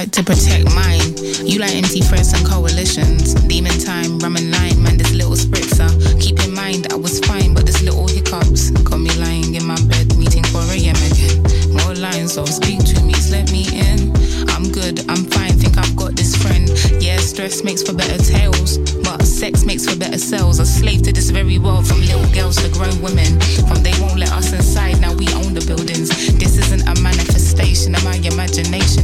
To protect mine. You like empty threats and coalitions. Demon time, rum and lime, man, this little spritzer. Keep in mind, I was fine, but this little hiccups got me lying in my bed, meeting 4 a.m. again. More lines, so speak to me, let me in. I'm good, I'm fine, think I've got this friend. Yeah, stress makes for better tales, but sex makes for better cells. A slave to this very world, from little girls to grown women. From they won't let us inside, now we own the buildings. This isn't a manifestation of my imagination.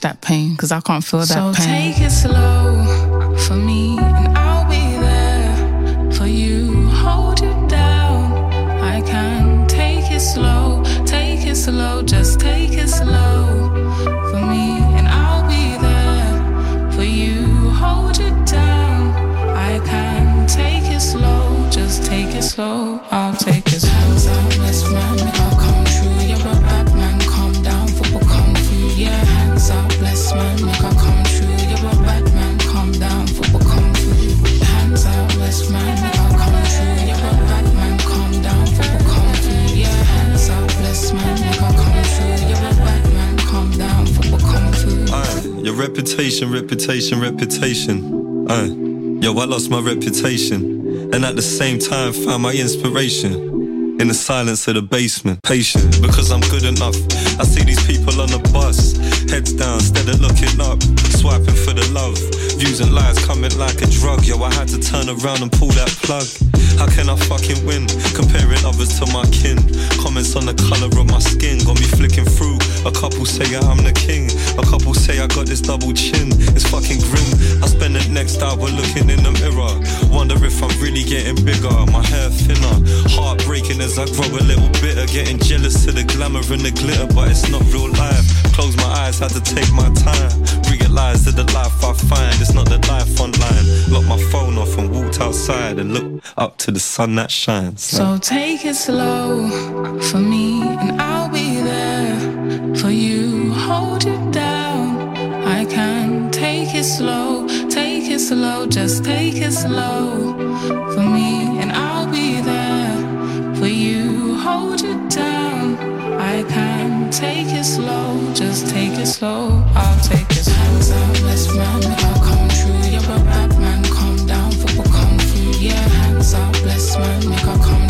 That pain because I can't feel that So pain. take it slow for me, reputation, reputation, reputation. Aye, yo, I lost my reputation, and at the same time found my inspiration. In the silence of the basement, patient because I'm good enough. I see these people on the bus, heads down, instead of looking up, swiping for the love. Views and lies coming like a drug. Yo, I had to turn around and pull that plug. How can I fucking win? Comparing others to my kin. Comments on the color of my skin got me flicking through. A couple say I'm the king. A couple say I got this double chin. It's fucking grim. I spend the next hour looking in the mirror. Wonder if I'm really getting bigger. My hair thinner. Heartbreaking as I grow a little bitter. Getting jealous of the glamour and the glitter, but it's not real life. Close my eyes, had to take my time. Realize that the life I find is not the life online. Locked my phone off and walked outside and looked up to the sun that shines. So take it slow for me, and I'll be there for you. Hold you down. I can take it slow, take it slow, just take it slow for me, and I'll take it slow, just take it slow. I'll take it. Hands up, let's make I'll come true. You're a bad man, calm down, football kung fu. Yeah, hands up, bless man, make I'll come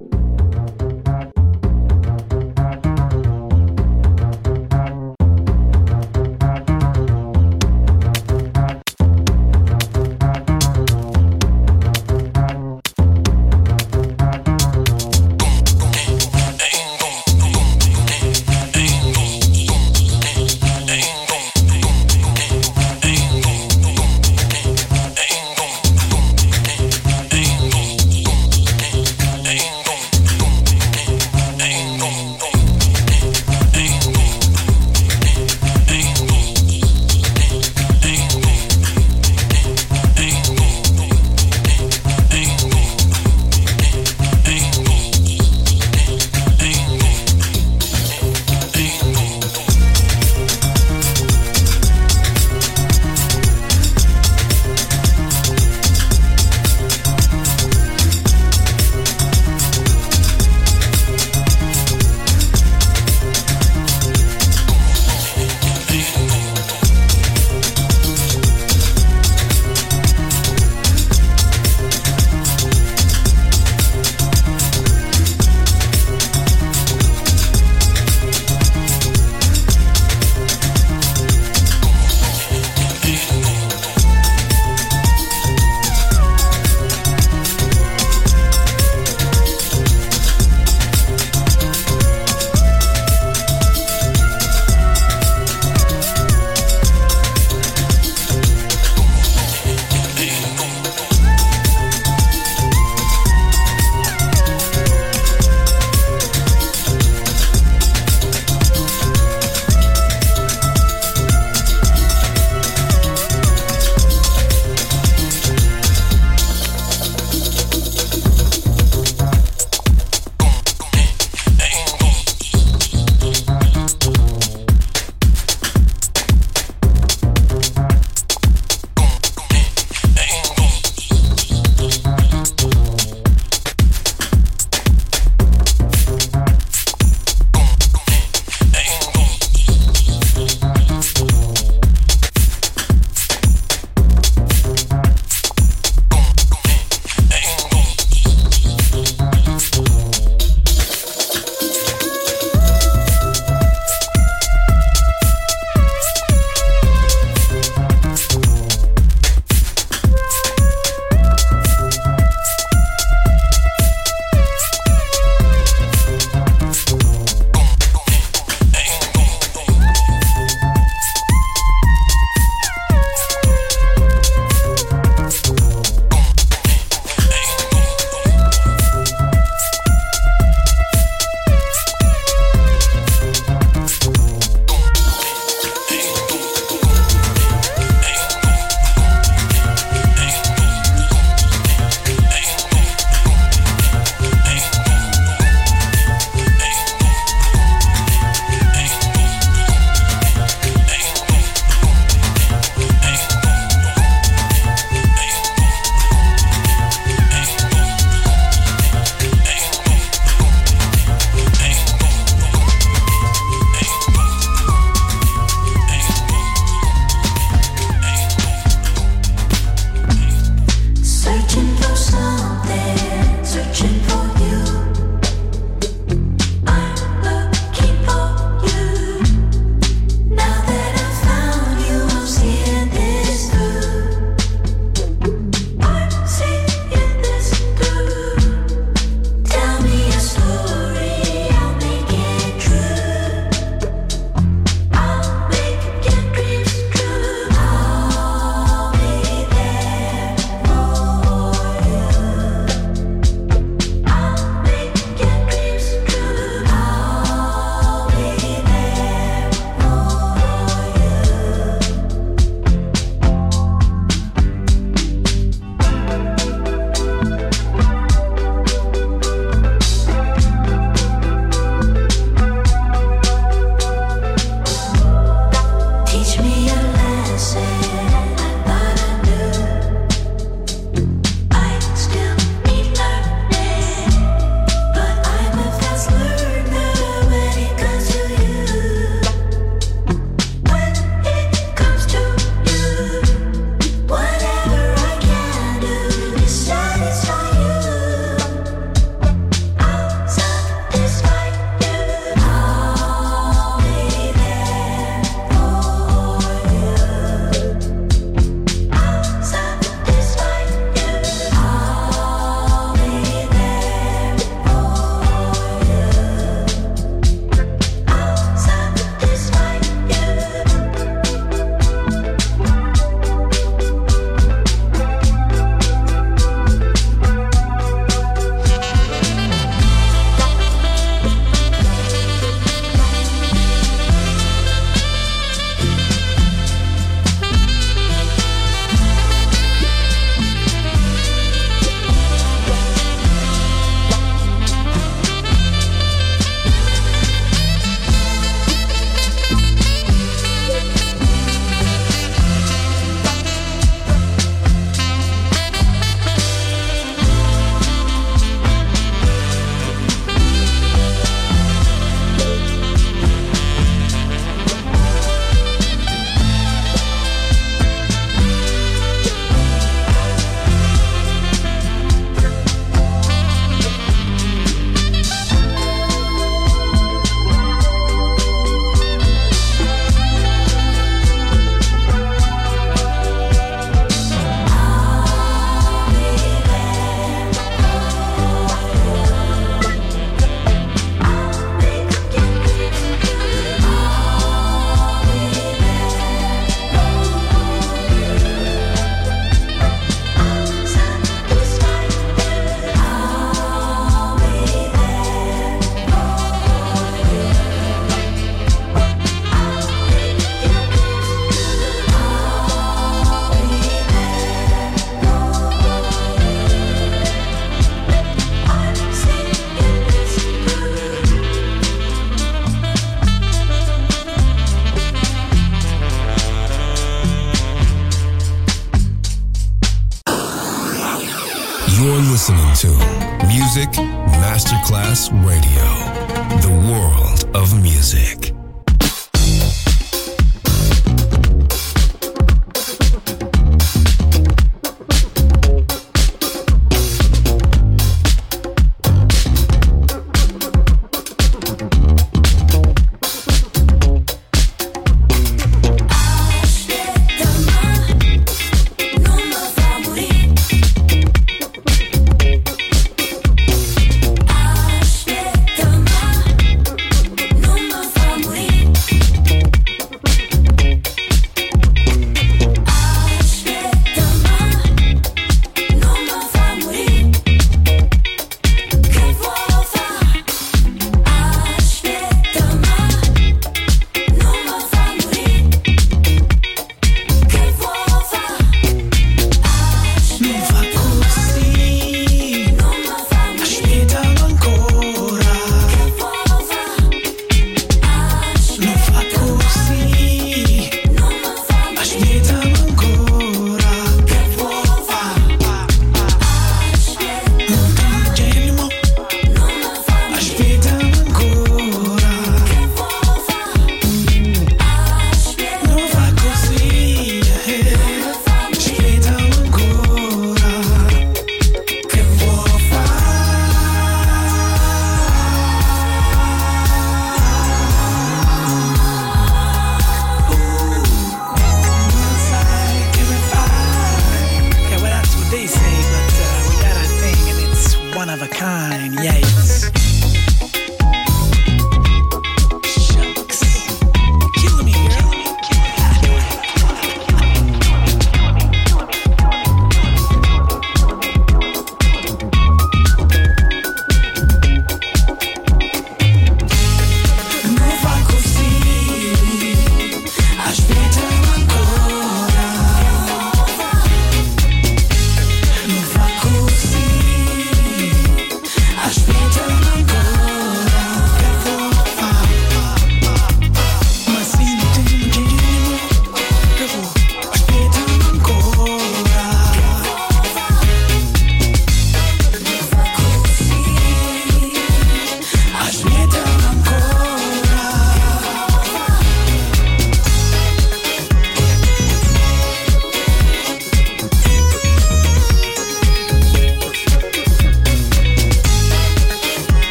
music.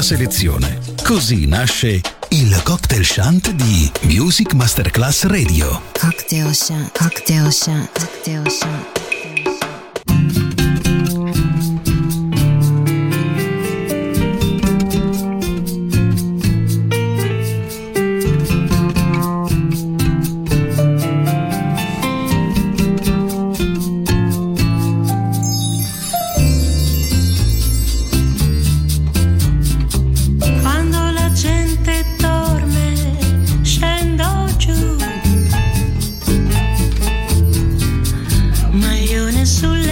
nostra selezione. Così nasce il cocktail shunt di Music Masterclass Radio. Cocktail shunt, Cocktail shunt, Cocktail shunt. soledad.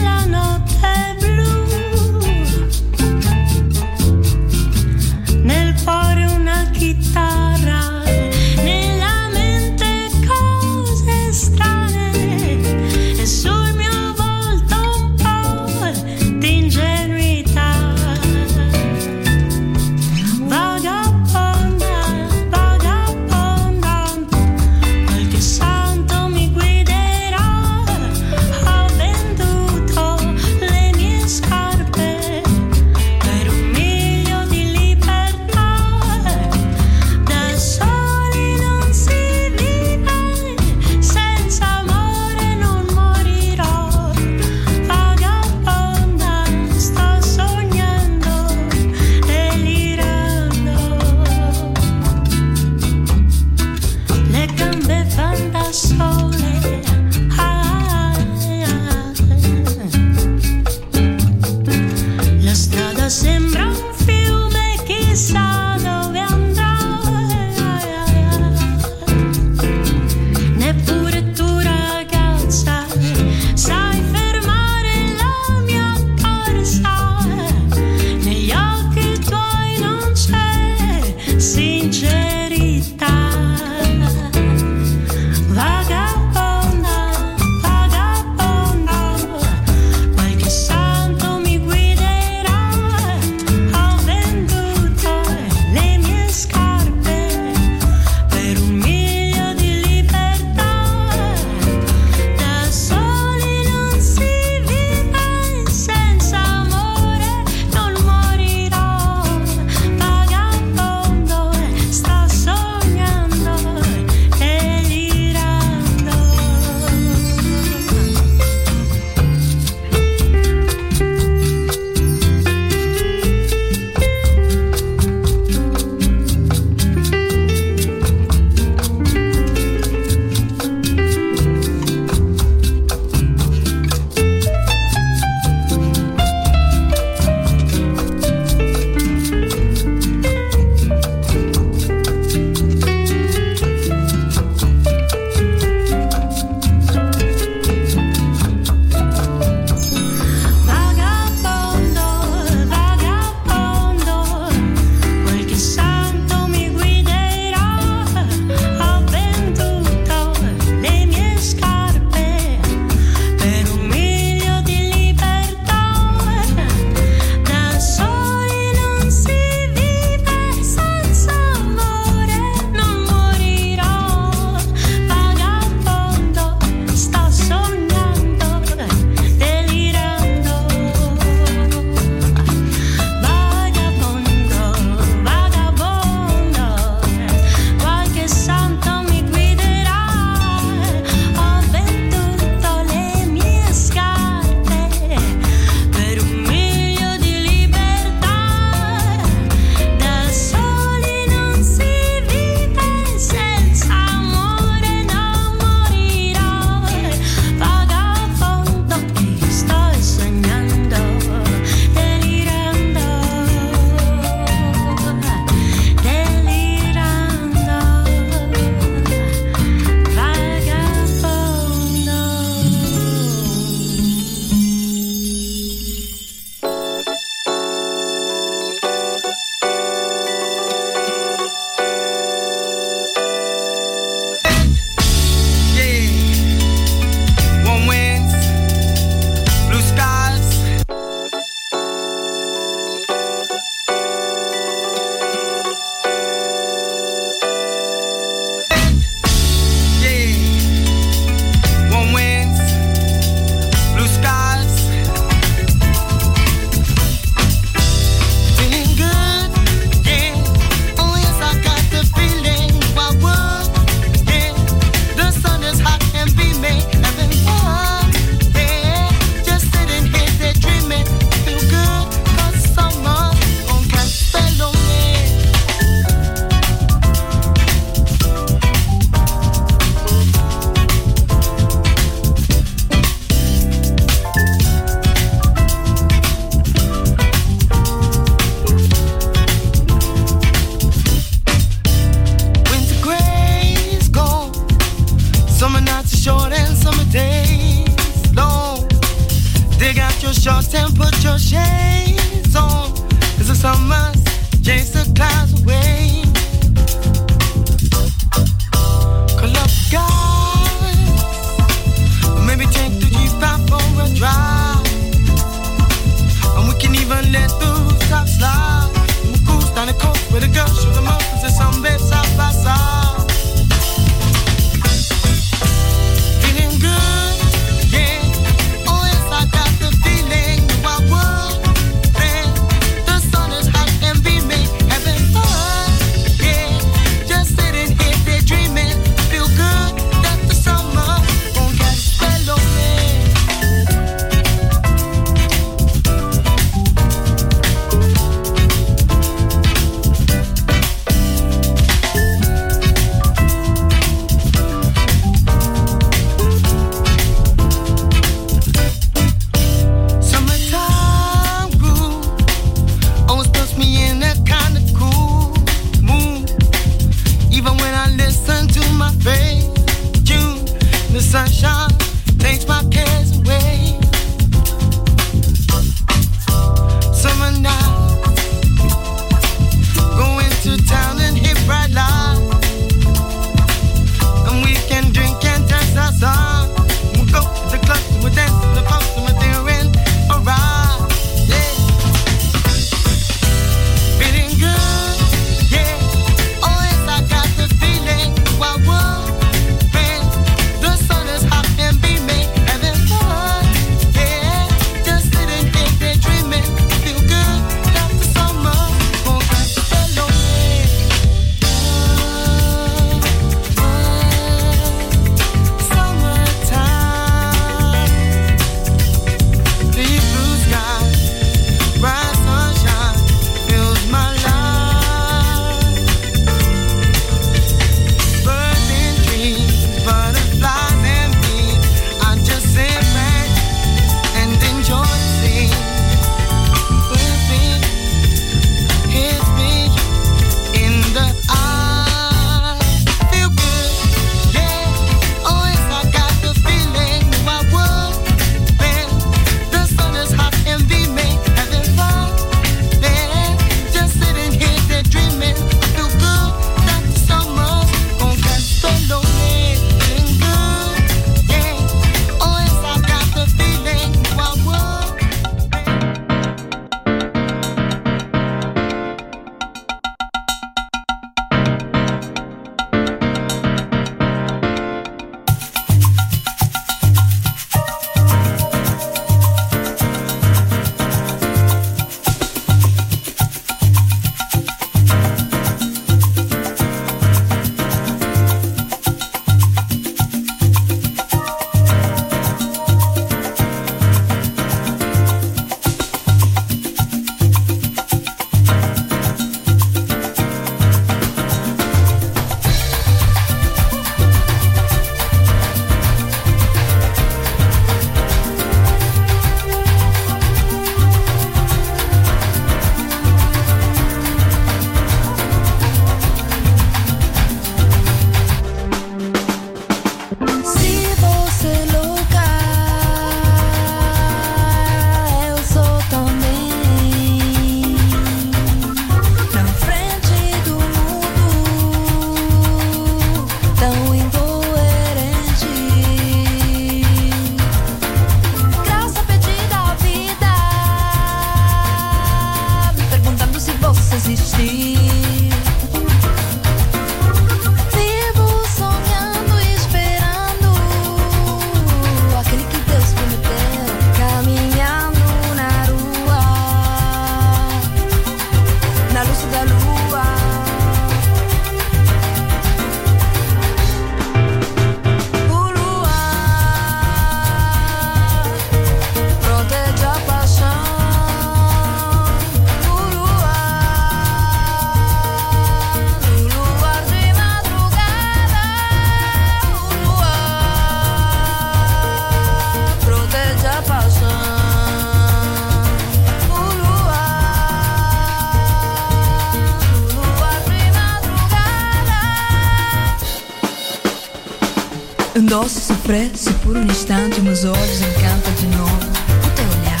Expresso por um instante, meus olhos encanta de novo. O teu olhar,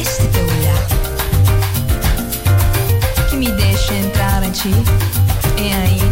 este teu olhar, que me deixa entrar em ti, é ainda.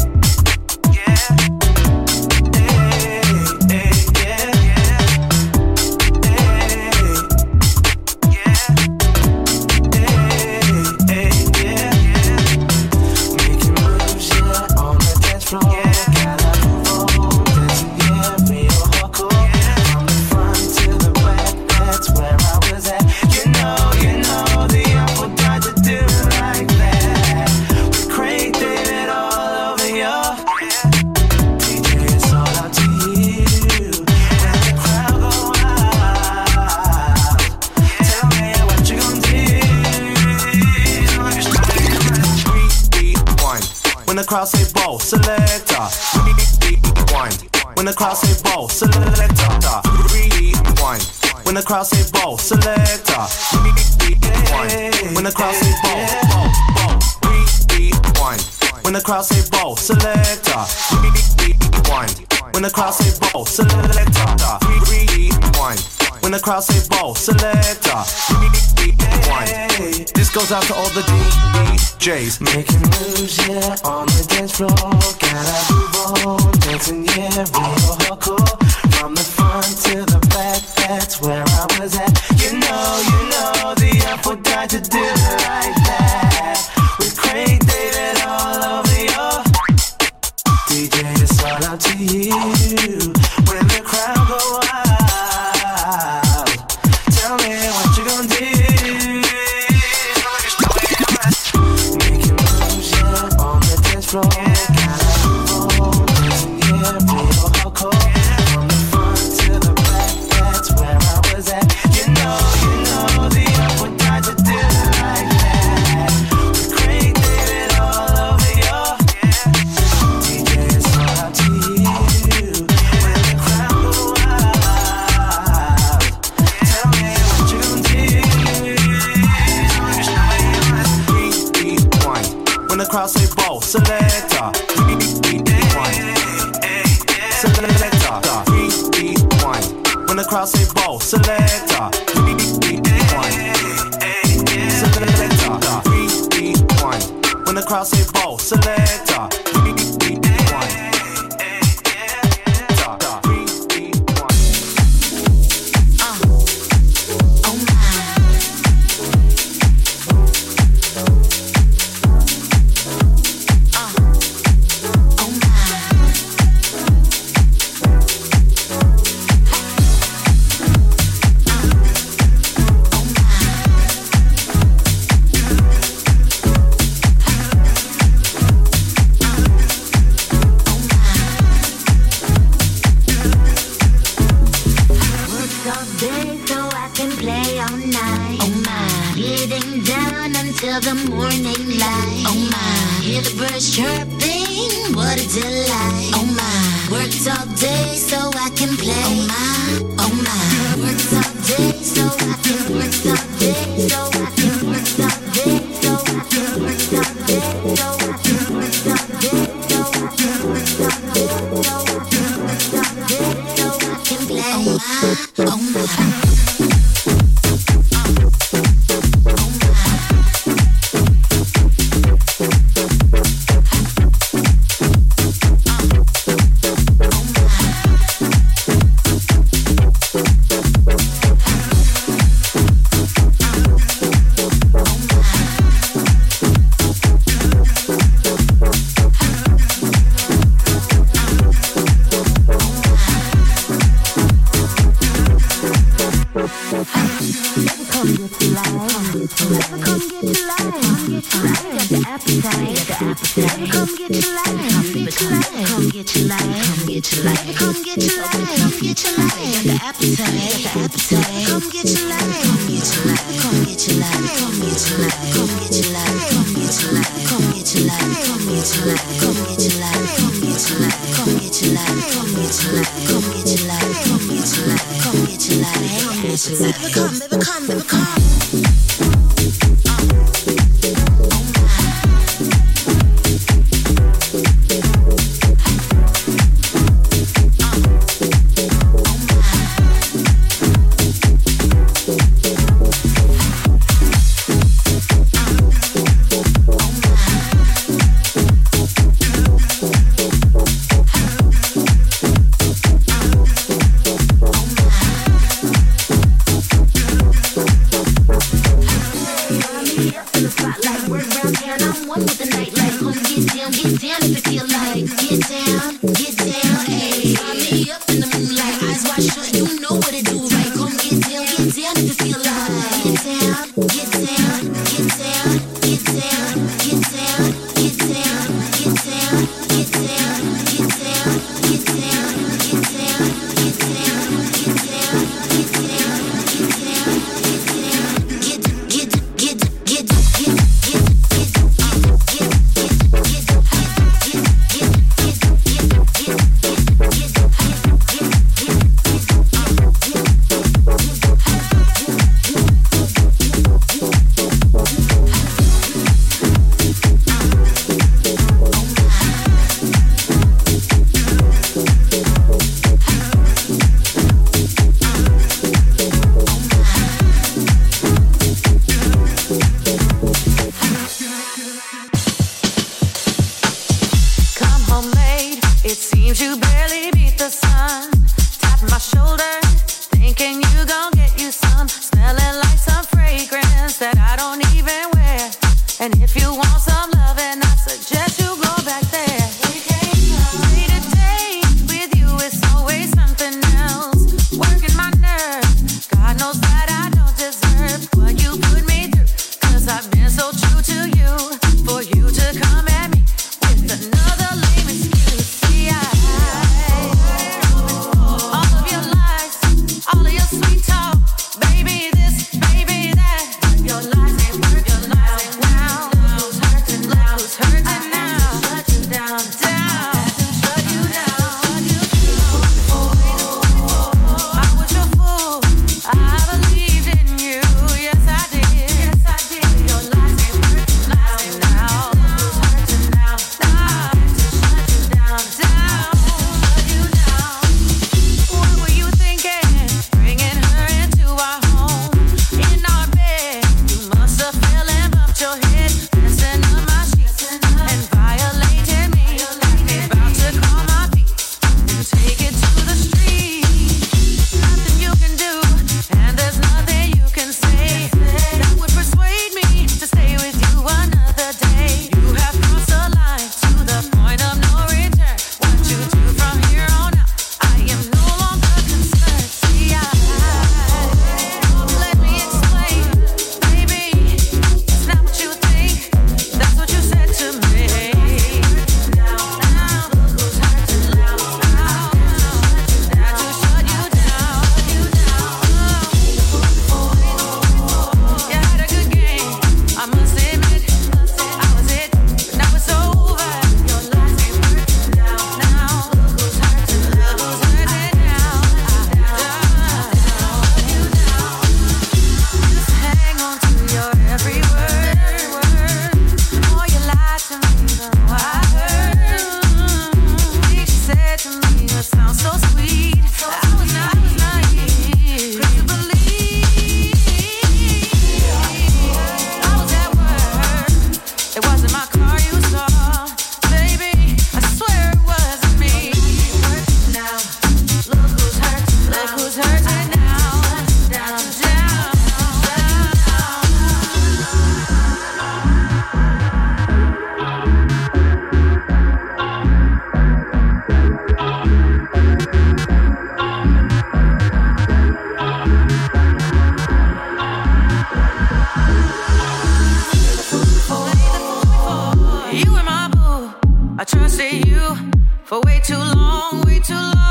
Say ball, selector. Rewind. When the crowd say ball, selector. Rewind. When the crowd say ball, selector. Rewind. When the crowd say ball, ball, ball. Rewind. When the crowd say ball, selector. Rewind. When the crowd say ball, selector. Rewind. When the crowd say ball, selector. Rewind. Goes out to all the DJs. Making moves, yeah, on the dance floor. Gotta move on, dancing, yeah, real hardcore. From the front to the back, that's where I was at. You know, you know, the Artful Dodger do it like that. With Craig David all over your DJ, it's all up to you. The crowd ball, selector. Come long, too long.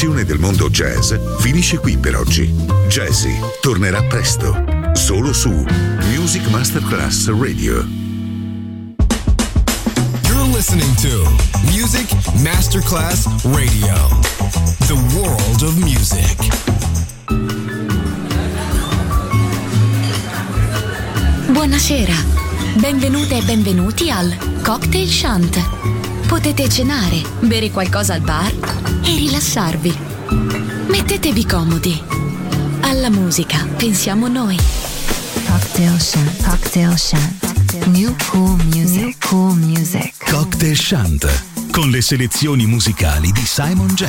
L'esplorazione del mondo jazz finisce qui per oggi. Jazzy tornerà presto, solo su Music Masterclass Radio. You're listening to Music Masterclass Radio, the world of music. Buonasera, benvenute e benvenuti al Cocktail Shant. Potete cenare, bere qualcosa al bar e rilassarvi. Mettetevi comodi. Alla musica pensiamo noi. Cocktail Shant. Cocktail Shant. New cool music. New cool music. Cocktail Shant. Con le selezioni musicali di Simon J.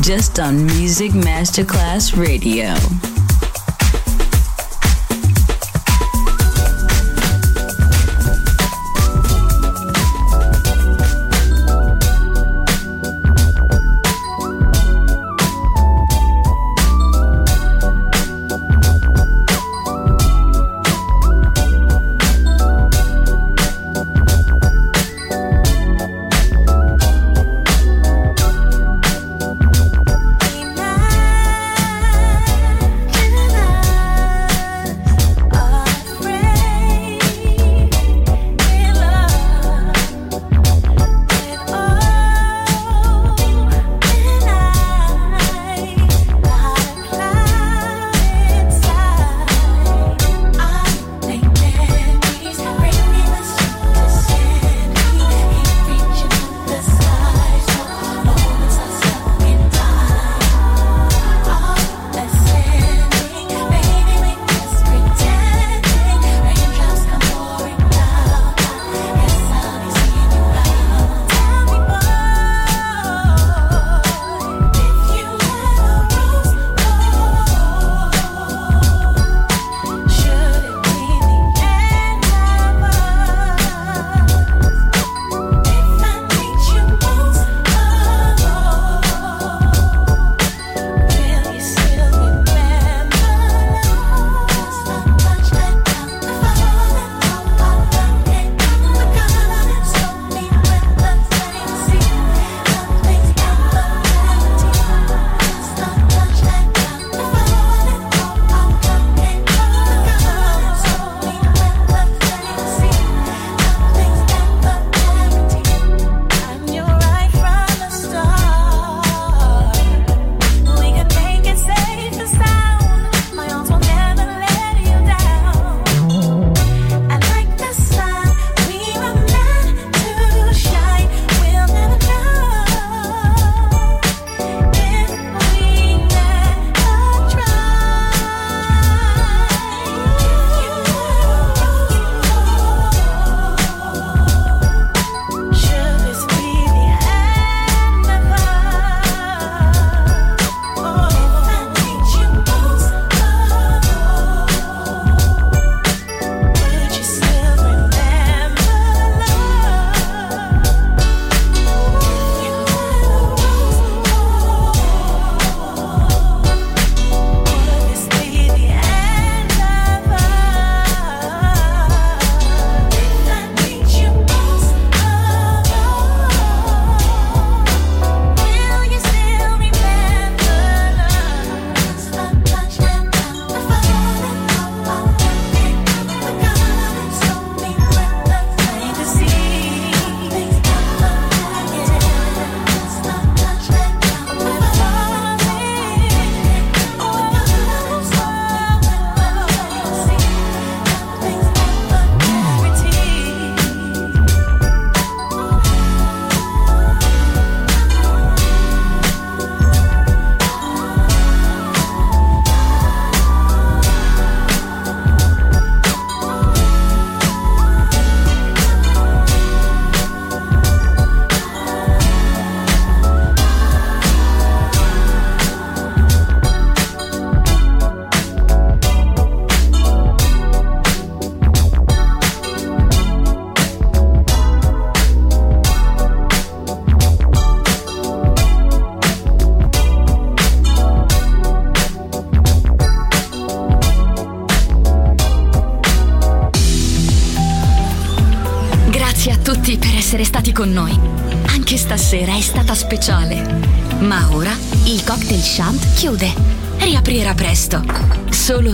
Just on Music Masterclass Radio.